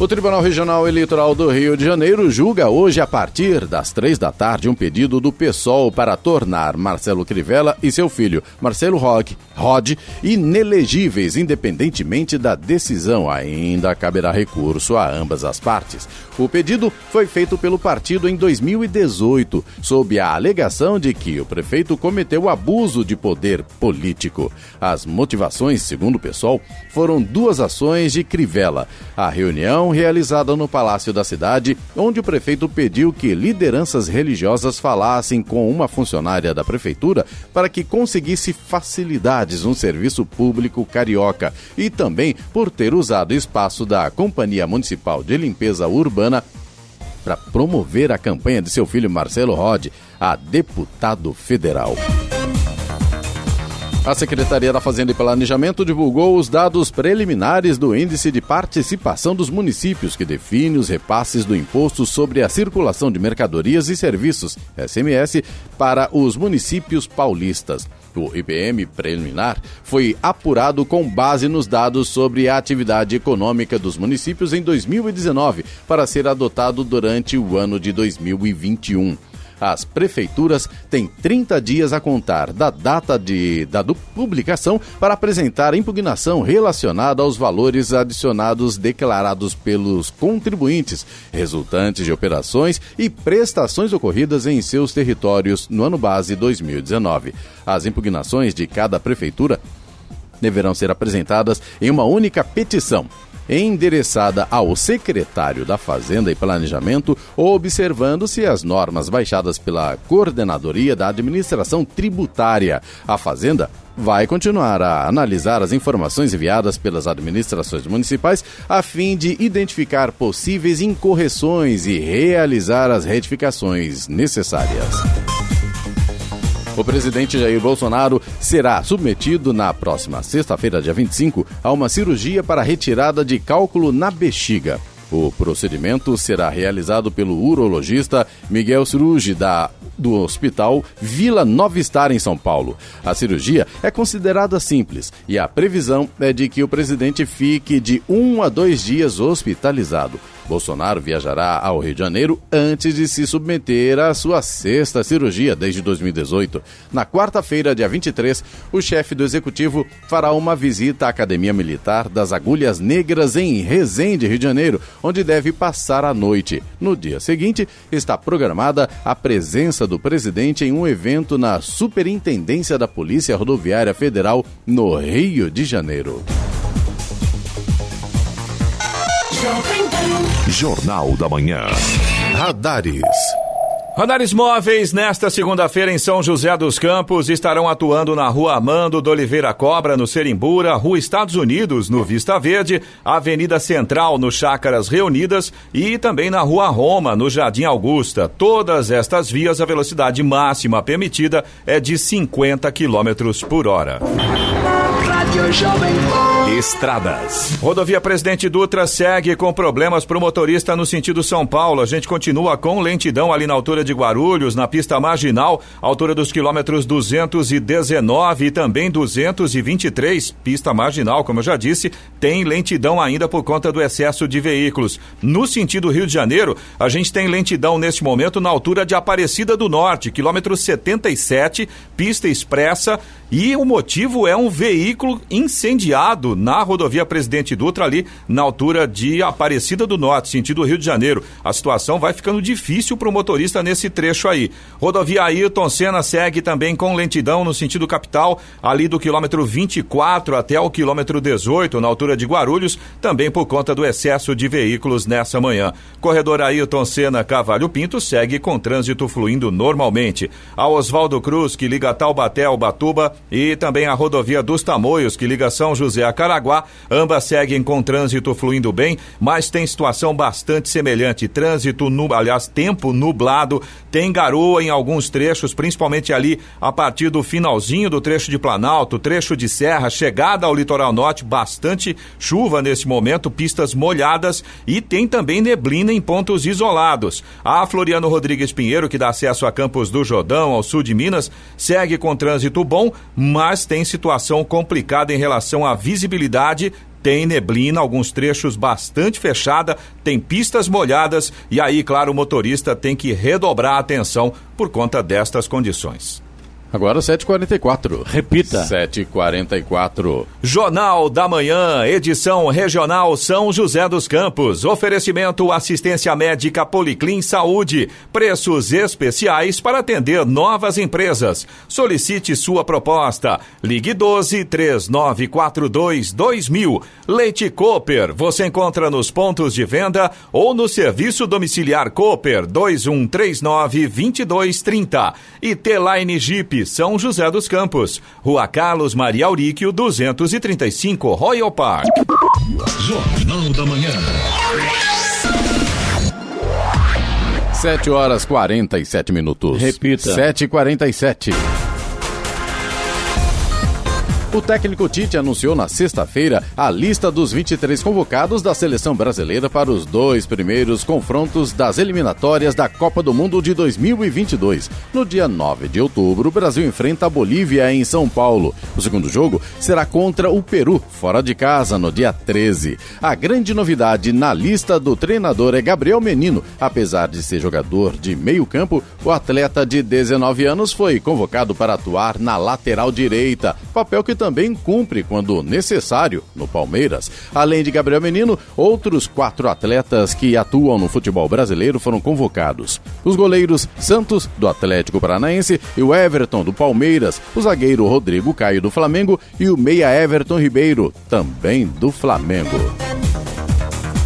O Tribunal Regional Eleitoral do Rio de Janeiro julga hoje, a partir das três da tarde, um pedido do PSOL para tornar Marcelo Crivella e seu filho, Marcelo Roque, Rod, inelegíveis, independentemente da decisão. Ainda caberá recurso a ambas as partes. O pedido foi feito pelo partido em 2018, sob a alegação de que o prefeito cometeu abuso de poder político. As motivações, segundo o PSOL, foram duas ações de Crivella. A reunião realizada no Palácio da Cidade, onde o prefeito pediu que lideranças religiosas falassem com uma funcionária da prefeitura para que conseguisse facilidades no serviço público carioca e também por ter usado espaço da Companhia Municipal de Limpeza Urbana para promover a campanha de seu filho Marcelo Rod a deputado federal. A Secretaria da Fazenda e Planejamento divulgou os dados preliminares do Índice de Participação dos Municípios, que define os repasses do Imposto sobre a Circulação de Mercadorias e Serviços, SMS, para os municípios paulistas. O IPM preliminar foi apurado com base nos dados sobre a atividade econômica dos municípios em 2019, para ser adotado durante o ano de 2021. As prefeituras têm 30 dias a contar da data de, da publicação para apresentar impugnação relacionada aos valores adicionados declarados pelos contribuintes, resultantes de operações e prestações ocorridas em seus territórios no ano base 2019. As impugnações de cada prefeitura deverão ser apresentadas em uma única petição endereçada ao secretário da Fazenda e Planejamento, observando se as normas baixadas pela Coordenadoria da Administração Tributária. A Fazenda vai continuar a analisar as informações enviadas pelas administrações municipais a fim de identificar possíveis incorreções e realizar as retificações necessárias. O presidente Jair Bolsonaro será submetido na próxima sexta-feira, dia 25, a uma cirurgia para retirada de cálculo na bexiga. O procedimento será realizado pelo urologista Miguel Cirugi, da do Hospital Vila Nova Star, em São Paulo. A cirurgia é considerada simples e a previsão é de que o presidente fique de um a dois dias hospitalizado. Bolsonaro viajará ao Rio de Janeiro antes de se submeter à sua sexta cirurgia desde 2018. Na quarta-feira, dia 23, o chefe do executivo fará uma visita à Academia Militar das Agulhas Negras em Resende, Rio de Janeiro, onde deve passar a noite. No dia seguinte, está programada a presença do presidente em um evento na Superintendência da Polícia Rodoviária Federal no Rio de Janeiro. Jornal da Manhã. Radares. Radares móveis, nesta segunda-feira em São José dos Campos, estarão atuando na Rua Amando do Oliveira Cobra, no Serimbura, Rua Estados Unidos, no Vista Verde, Avenida Central, no Chácaras Reunidas e também na Rua Roma, no Jardim Augusta. Todas estas vias, a velocidade máxima permitida é de 50 km por hora. Estradas. Rodovia Presidente Dutra segue com problemas para o motorista no sentido São Paulo. A gente continua com lentidão ali na altura de Guarulhos, na pista marginal, altura dos quilômetros 219 e também 223, pista marginal, como eu já disse, tem lentidão ainda por conta do excesso de veículos. No sentido Rio de Janeiro, a gente tem lentidão neste momento na altura de Aparecida do Norte, quilômetro 77, pista expressa e o motivo é um veículo incendiado na rodovia Presidente Dutra, ali na altura de Aparecida do Norte, sentido Rio de Janeiro. A situação vai ficando difícil para o motorista nesse trecho aí. Rodovia Ayrton Senna segue também com lentidão no sentido capital, ali do quilômetro 24 até o quilômetro 18, na altura de Guarulhos, também por conta do excesso de veículos nessa manhã. Corredor Ayrton Senna Cavalho Pinto segue com trânsito fluindo normalmente. A Oswaldo Cruz, que liga Taubaté ao Batuba, e também a rodovia dos Tamoios, que liga São José a Caraguá. Ambas seguem com trânsito fluindo bem, mas tem situação bastante semelhante. Trânsito, nu, aliás, tempo nublado, tem garoa em alguns trechos, principalmente ali a partir do finalzinho do trecho de Planalto, trecho de Serra, chegada ao litoral norte, bastante chuva nesse momento, pistas molhadas e tem também neblina em pontos isolados. A Floriano Rodrigues Pinheiro, que dá acesso a Campos do Jordão, ao sul de Minas, segue com trânsito bom, mas tem situação complicada em relação à visibilidade tem neblina, alguns trechos bastante fechada, tem pistas molhadas e aí, claro, o motorista tem que redobrar a atenção por conta destas condições. Agora 7h44. Repita. 7h44. Jornal da Manhã, edição regional São José dos Campos. Oferecimento assistência médica Policlin Saúde. Preços especiais para atender novas empresas. Solicite sua proposta. Ligue 12 3942 2000. Leite Cooper. Você encontra nos pontos de venda ou no serviço domiciliar Cooper 2139 2230. E T-Line Jeep são José dos Campos. Rua Carlos Maria Auríquio, 235, Royal Park. Jornal da Manhã. 7 horas 47 minutos. Repita. 7h47. O técnico Tite anunciou na sexta-feira a lista dos 23 convocados da seleção brasileira para os dois primeiros confrontos das eliminatórias da Copa do Mundo de 2022. No dia 9 de outubro, o Brasil enfrenta a Bolívia em São Paulo. O segundo jogo será contra o Peru, fora de casa, no dia 13. A grande novidade na lista do treinador é Gabriel Menino. Apesar de ser jogador de meio-campo, o atleta de 19 anos foi convocado para atuar na lateral direita, papel que também cumpre quando necessário no Palmeiras. Além de Gabriel Menino, outros quatro atletas que atuam no futebol brasileiro foram convocados. Os goleiros Santos, do Atlético Paranaense, e o Everton, do Palmeiras, o zagueiro Rodrigo Caio, do Flamengo, e o meia Everton Ribeiro, também do Flamengo.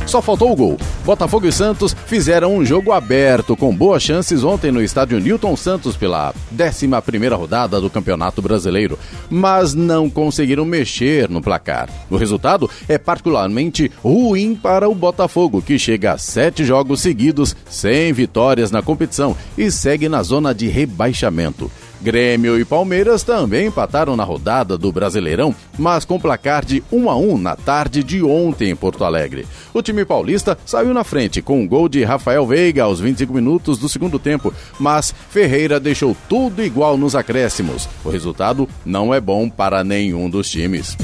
Só faltou o gol. Botafogo e Santos fizeram um jogo aberto, com boas chances ontem no estádio Newton Santos pela 11 rodada do Campeonato Brasileiro, mas não conseguiram mexer no placar. O resultado é particularmente ruim para o Botafogo, que chega a sete jogos seguidos sem vitórias na competição e segue na zona de rebaixamento. Grêmio e Palmeiras também empataram na rodada do Brasileirão, mas com placar de 1 a 1 na tarde de ontem em Porto Alegre. O time paulista saiu na frente com um gol de Rafael Veiga aos 25 minutos do segundo tempo, mas Ferreira deixou tudo igual nos acréscimos. O resultado não é bom para nenhum dos times.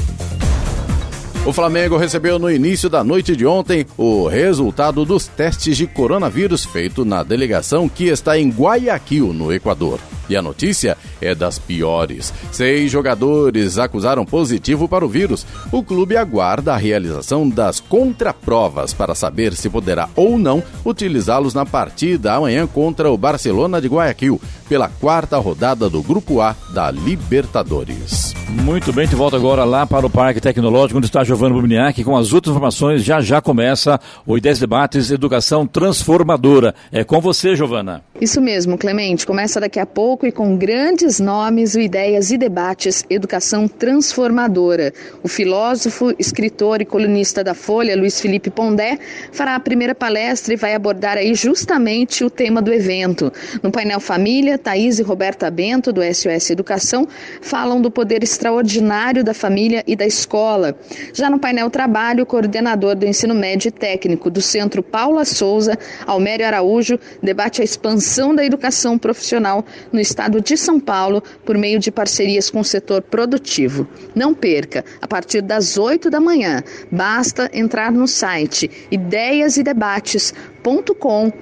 O Flamengo recebeu no início da noite de ontem o resultado dos testes de coronavírus feito na delegação que está em Guayaquil, no Equador. E a notícia é das piores. Seis jogadores acusaram positivo para o vírus. O clube aguarda a realização das contraprovas para saber se poderá ou não utilizá-los na partida amanhã contra o Barcelona de Guayaquil, pela quarta rodada do Grupo A da Libertadores. Muito bem, de volta agora lá para o Parque Tecnológico, onde está Giovanni Bubniak, com as últimas informações. Já já começa o I10 Debates Educação Transformadora. É com você, Giovana. Isso mesmo, Clemente. Começa daqui a pouco e com grandes nomes Ideias e Debates Educação Transformadora. O filósofo, escritor e colunista da Folha, Luiz Felipe Pondé, fará a primeira palestra e vai abordar aí justamente o tema do evento. No painel Família, Thaís e Roberta Bento, do SOS Educação, falam do poder extraordinário da família e da escola. Já no painel Trabalho, o coordenador do ensino médio e técnico do Centro Paula Souza, Almério Araújo, debate a expansão da educação profissional no estado de São Paulo por meio de parcerias com o setor produtivo. Não perca, a partir das 8 da manhã, basta entrar no site ideiasedebates.com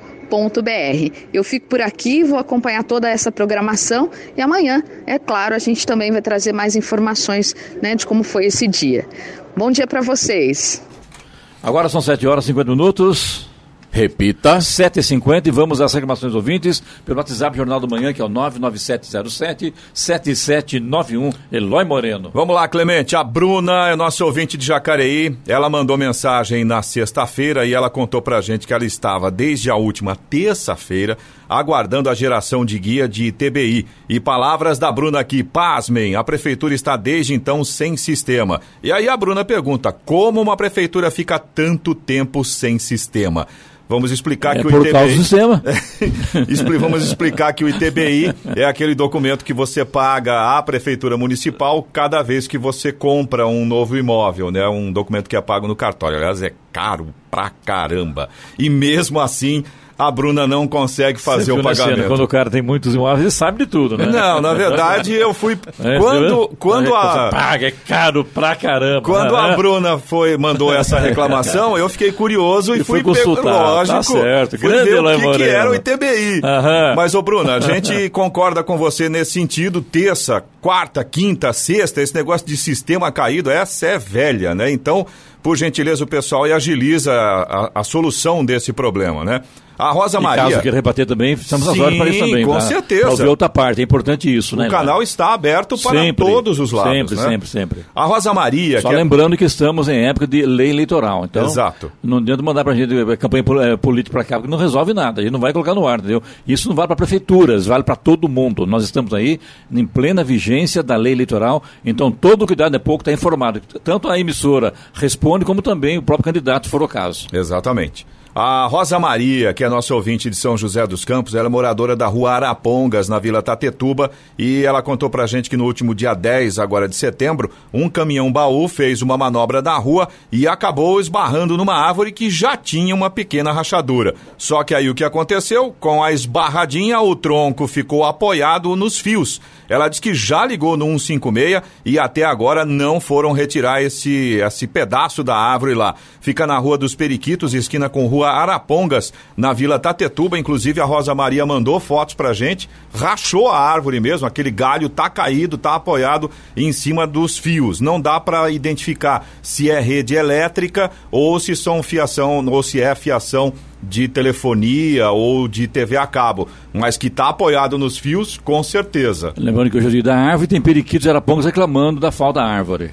eu fico por aqui, vou acompanhar toda essa programação e amanhã, é claro, a gente também vai trazer mais informações né, de como foi esse dia. Bom dia para vocês. Agora são 7 horas e 50 minutos. Repita. 7h50 e vamos às reclamações ouvintes pelo WhatsApp Jornal do Manhã, que é o 99707-7791. Eloy Moreno. Vamos lá, Clemente. A Bruna é nossa ouvinte de Jacareí. Ela mandou mensagem na sexta-feira e ela contou pra gente que ela estava desde a última terça-feira aguardando a geração de guia de TBI. E palavras da Bruna aqui, pasmem, a prefeitura está desde então sem sistema. E aí a Bruna pergunta: como uma prefeitura fica tanto tempo sem sistema? Vamos explicar é que o ITBI. Causa do sistema. [laughs] Vamos explicar que o ITBI é aquele documento que você paga à prefeitura municipal cada vez que você compra um novo imóvel, né? Um documento que é pago no cartório. Aliás, é caro pra caramba. E mesmo assim, a Bruna não consegue fazer o pagamento. Cena, quando o cara tem muitos imóveis, ele sabe de tudo, né? Não, na verdade, eu fui. [laughs] É, quando quando a. Paga, é caro pra caramba. Quando a Bruna foi, mandou essa [laughs] reclamação, eu fiquei curioso e, e fui consultar. Pe... Lógico. Tá certo. Fui Grande ver o que, que, era o ITBI. Aham. Mas, ô, Bruna, a gente [laughs] concorda com você nesse sentido. Terça, quarta, quinta, sexta, esse negócio de sistema caído, essa é velha, né? Então, por gentileza, o pessoal e agiliza a, a, a solução desse problema, né? A Rosa e Maria. Caso queira rebater também, estamos às horas para isso também. Com certeza. Para ouvir outra parte, é importante isso, o né? O canal está aberto para sempre, todos os lados. Sempre, né? sempre, sempre. A Rosa Maria. Só é- lembrando é... que estamos em época de lei eleitoral. Então, Exato. Não adianta mandar para a gente eh, campanha eh, política para cá, porque não resolve nada. A gente não vai colocar no ar, entendeu? Isso não vale para prefeituras, vale para todo mundo. Nós estamos aí em plena vigência da lei eleitoral, então todo cuidado é pouco está informado. Tanto a emissora responde, como também o próprio candidato, se for o caso. Exatamente. A Rosa Maria, que é nossa ouvinte de São José dos Campos, ela é moradora da rua Arapongas, na Vila Tatetuba, e ela contou pra gente que no último dia 10, agora de setembro, um caminhão baú fez uma manobra da rua e acabou esbarrando numa árvore que já tinha uma pequena rachadura. Só que aí o que aconteceu? Com a esbarradinha, o tronco ficou apoiado nos fios. Ela diz que já ligou no 156 e até agora não foram retirar esse, esse pedaço da árvore lá. Fica na Rua dos Periquitos, esquina com Rua Arapongas, na Vila Tatetuba. Inclusive a Rosa Maria mandou fotos pra gente. Rachou a árvore mesmo, aquele galho tá caído, tá apoiado em cima dos fios. Não dá para identificar se é rede elétrica ou se são fiação ou se é fiação de telefonia ou de TV a cabo, mas que está apoiado nos fios, com certeza. Lembrando que hoje é dia da árvore tem periquitos e arapongas reclamando da falta da árvore.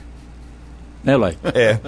Né, Lai? É.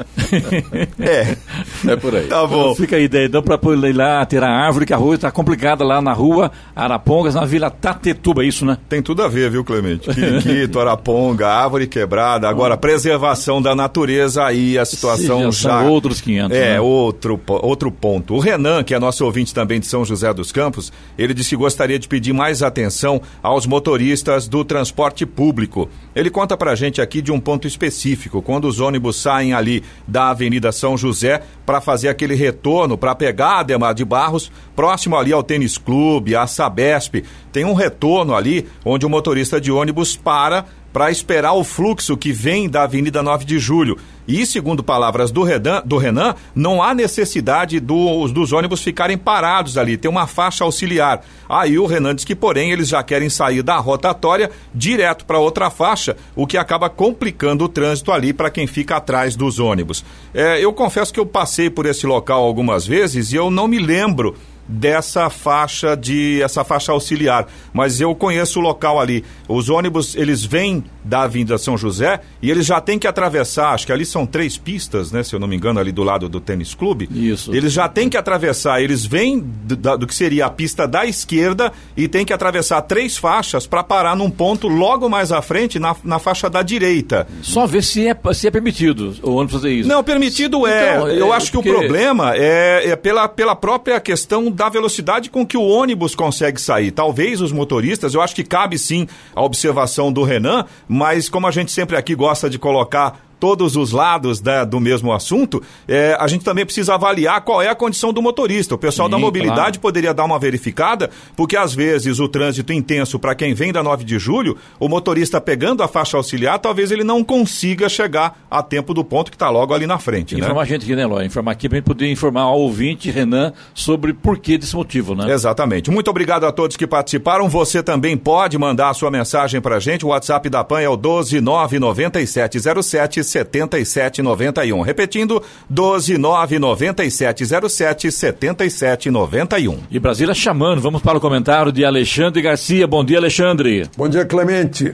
[laughs] é. É por aí. Tá bom. Fica a ideia, então, para ir lá tirar a árvore, que a rua está complicada lá na rua Arapongas, na Vila Tatetuba, é isso, né? Tem tudo a ver, viu, Clemente? Periquito, [laughs] Araponga, árvore quebrada. Agora, preservação da natureza aí a situação já. já... outros 500. É, né? outro, outro ponto. O Renan, que é nosso ouvinte também de São José dos Campos, ele disse que gostaria de pedir mais atenção aos motoristas do transporte público. Ele conta pra gente aqui de um ponto específico, quando os ônibus ônibus saem ali da Avenida São José para fazer aquele retorno, para pegar a Ademar de Barros, próximo ali ao Tênis Clube, a Sabesp. Tem um retorno ali onde o motorista de ônibus para para esperar o fluxo que vem da Avenida 9 de Julho. E, segundo palavras do, Redan, do Renan, não há necessidade do, dos ônibus ficarem parados ali, tem uma faixa auxiliar. Aí o Renan diz que, porém, eles já querem sair da rotatória direto para outra faixa, o que acaba complicando o trânsito ali para quem fica atrás dos ônibus. É, eu confesso que eu passei por esse local algumas vezes e eu não me lembro dessa faixa de essa faixa auxiliar, mas eu conheço o local ali. Os ônibus, eles vêm da Avenida São José e eles já têm que atravessar, acho que ali são três pistas, né, se eu não me engano, ali do lado do tênis clube. Isso. Eles já têm que atravessar, eles vêm do, do que seria a pista da esquerda e têm que atravessar três faixas para parar num ponto logo mais à frente, na, na faixa da direita. Só ver se é, se é permitido o ônibus fazer isso. Não, permitido é. Então, eu é, acho que porque... o problema é, é pela, pela própria questão da velocidade com que o ônibus consegue sair. Talvez os motoristas, eu acho que cabe sim a observação do Renan, mas como a gente sempre aqui gosta de colocar todos os lados da, do mesmo assunto, é, a gente também precisa avaliar qual é a condição do motorista. O pessoal Sim, da mobilidade claro. poderia dar uma verificada, porque às vezes o trânsito intenso para quem vem da 9 de julho, o motorista pegando a faixa auxiliar, talvez ele não consiga chegar a tempo do ponto que está logo ali na frente. Né? Informar né? a gente aqui, né, Ló? Informar aqui para a gente poder informar ao ouvinte, Renan, sobre por que desse motivo, né? Exatamente. Muito obrigado a todos que participaram. Você também pode mandar a sua mensagem para a gente. O WhatsApp da PAN é o 1299707 7791. Repetindo, 1299707 7791. E Brasília chamando, vamos para o comentário de Alexandre Garcia. Bom dia, Alexandre. Bom dia, Clemente.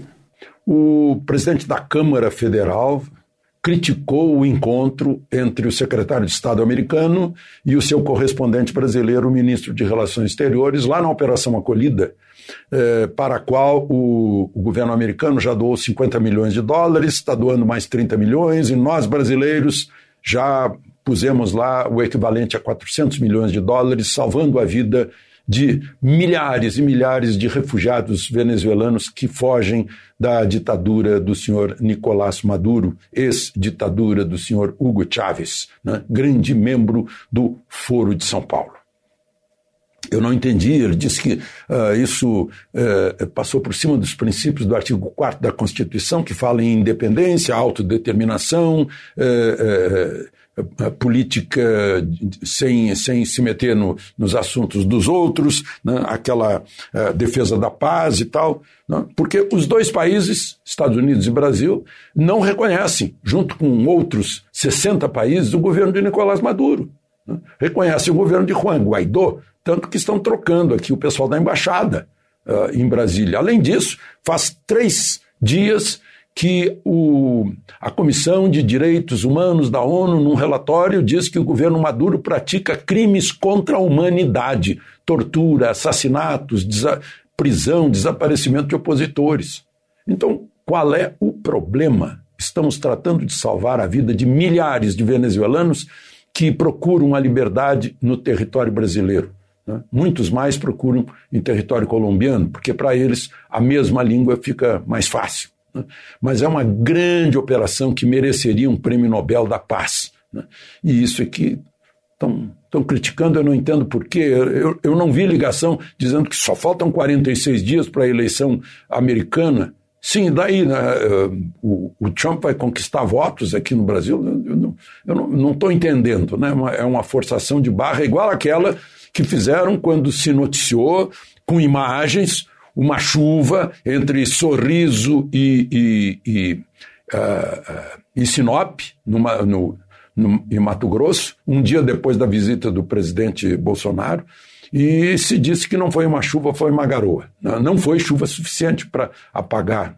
O presidente da Câmara Federal criticou o encontro entre o secretário de Estado americano e o seu correspondente brasileiro, o ministro de Relações Exteriores, lá na Operação Acolhida, eh, para a qual o, o, governo americano já doou 50 milhões de dólares, está doando mais 30 milhões, e nós brasileiros já pusemos lá o equivalente a 400 milhões de dólares, salvando a vida de milhares e milhares de refugiados venezuelanos que fogem da ditadura do senhor Nicolás Maduro, ex-ditadura do senhor Hugo Chávez, né? grande membro do Foro de São Paulo. Eu não entendi, ele disse que uh, isso uh, passou por cima dos princípios do artigo 4 da Constituição, que fala em independência, autodeterminação, uh, política sem, sem se meter no, nos assuntos dos outros, né, aquela defesa da paz e tal, né, porque os dois países, Estados Unidos e Brasil, não reconhecem, junto com outros 60 países, o governo de Nicolás Maduro. Né, reconhecem o governo de Juan Guaidó, tanto que estão trocando aqui o pessoal da embaixada uh, em Brasília. Além disso, faz três dias que o, a Comissão de Direitos Humanos da ONU, num relatório, diz que o governo Maduro pratica crimes contra a humanidade, tortura, assassinatos, desa prisão, desaparecimento de opositores. Então, qual é o problema? Estamos tratando de salvar a vida de milhares de venezuelanos que procuram a liberdade no território brasileiro. Né? Muitos mais procuram em território colombiano, porque para eles a mesma língua fica mais fácil. Né? Mas é uma grande operação que mereceria um prêmio Nobel da Paz. Né? E isso aqui estão criticando, eu não entendo por quê. Eu, eu não vi ligação dizendo que só faltam 46 dias para a eleição americana. Sim, daí né, o, o, Trump vai conquistar votos aqui no Brasil. Eu não estou entendendo. Né? É uma forçação de barra igual aquela que fizeram quando se noticiou com imagens uma chuva entre Sorriso e, e, e, uh, e Sinop, numa, no, no, em Mato Grosso, um dia depois da visita do presidente Bolsonaro, e se disse que não foi uma chuva, foi uma garoa. Não foi chuva suficiente para apagar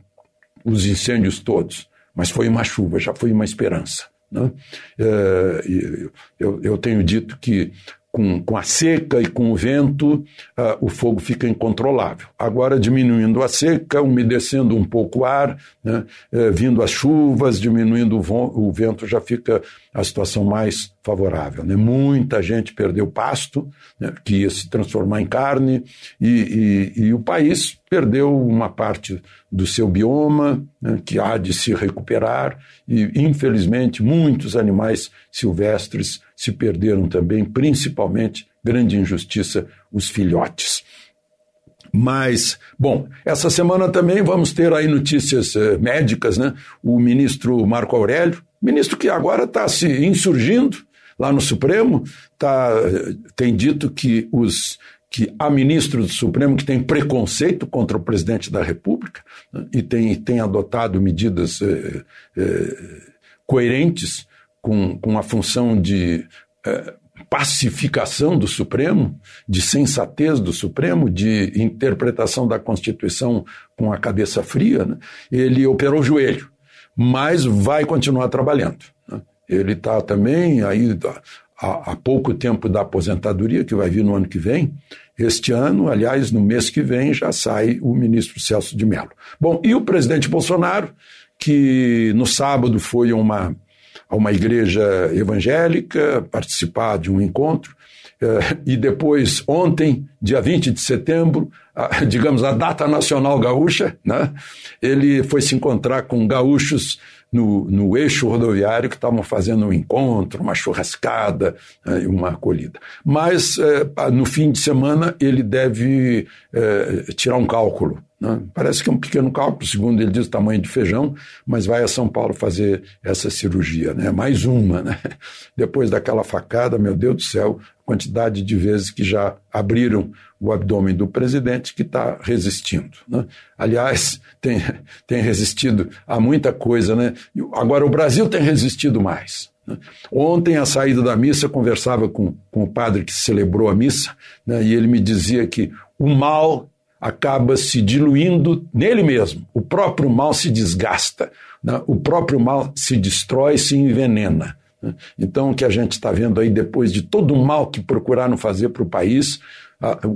os incêndios todos, mas foi uma chuva, já foi uma esperança. Né? Uh, eu, eu tenho dito que com, com a seca e com o vento, uh, o fogo fica incontrolável. Agora, diminuindo a seca, umedecendo um pouco o ar, né, uh, vindo as chuvas, diminuindo o, o, vento, já fica a situação mais favorável. Né? Muita gente perdeu pasto, né, que ia se transformar em carne, e, e, e, o país perdeu uma parte do seu bioma, né, que há de se recuperar, e infelizmente muitos animais silvestres se perderam também, principalmente, grande injustiça, os filhotes. Mas, bom, essa semana também vamos ter aí notícias eh, médicas, né? O ministro Marco Aurélio, ministro que agora está se insurgindo lá no Supremo, tá, tem dito que os que há ministros do Supremo que têm preconceito contra o presidente da República né, e tem, tem adotado medidas eh, eh, coerentes com, com a função de eh, pacificação do Supremo, de sensatez do Supremo, de interpretação da Constituição com a cabeça fria, né, ele operou o joelho, mas vai continuar trabalhando. Né. Ele está também aí há, há pouco tempo da aposentadoria, que vai vir no ano que vem. Este ano, aliás, no mês que vem, já sai o ministro Celso de Mello. Bom, e o presidente Bolsonaro, que no sábado foi uma, a uma igreja evangélica participar de um encontro, eh, e depois, ontem, dia 20 de setembro, a, [laughs] digamos a data nacional gaúcha, né? ele foi se encontrar com gaúchos no, no eixo rodoviário que estavam fazendo um encontro, uma churrascada né, e uma acolhida. Mas é, no fim de semana ele deve é, tirar um cálculo. Né? Parece que é um pequeno cálculo, segundo ele diz, o tamanho de feijão, mas vai a São Paulo fazer essa cirurgia, né? mais uma. Né? [laughs] Depois daquela facada, meu Deus do céu, quantidade de vezes que já abriram o abdômen do presidente que está resistindo. Né? Aliás, [laughs] tem, tem resistido a muita coisa. Né? Agora, o Brasil tem resistido mais. Né? Ontem, à saída da missa, conversava com, com o padre que celebrou a missa né? e ele me dizia que o mal acaba se diluindo nele mesmo. O próprio mal se desgasta, né? o próprio mal se destrói, se envenena. Né? Então, o que a gente está vendo aí, depois de todo o mal que procuraram fazer para o país,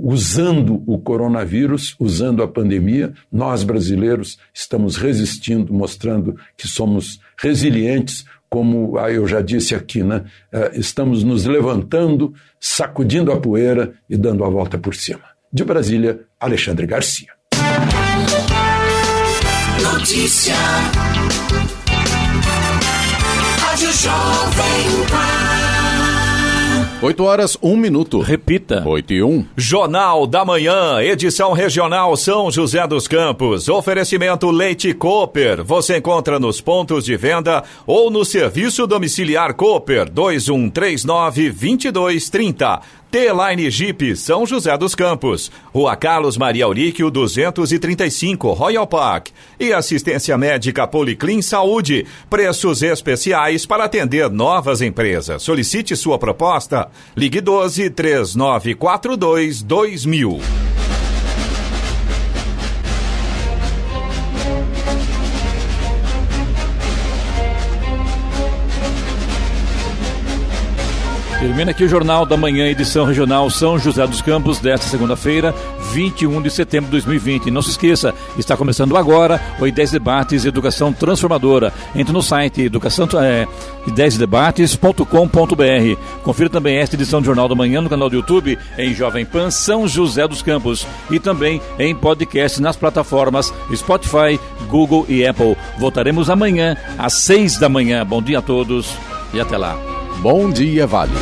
usando o coronavírus, usando a pandemia, nós brasileiros estamos resistindo, mostrando que somos resilientes, como eu já disse aqui, né? É, estamos nos levantando, sacudindo a poeira e dando a volta por cima. De Brasília, Alexandre Garcia. Notícia. Rádio Jovem Pan. 8 horas, 1 minuto. Repita. 8 e 1. Jornal da Manhã, edição regional São José dos Campos. Oferecimento Leite Cooper. Você encontra nos pontos de venda ou no serviço domiciliar Cooper 2139 2230. T-Line Jeep São José dos Campos, Rua Carlos Maria Auríquio 235, Royal Park. E assistência médica Policlin Saúde, preços especiais para atender novas empresas. Solicite sua proposta. Ligue 12 3942 2000. Termina aqui o Jornal da Manhã, edição regional São José dos Campos, desta segunda-feira, 21 de setembro de 2020. Não se esqueça, está começando agora o Ideias Debates Educação Transformadora. Entre no site educação, é, ideiasdebates.com.br. Confira também esta edição do Jornal da Manhã no canal do YouTube em Jovem Pan São José dos Campos e também em podcast nas plataformas Spotify, Google e Apple. Voltaremos amanhã às seis da manhã. Bom dia a todos e até lá. Bom Dia Vale.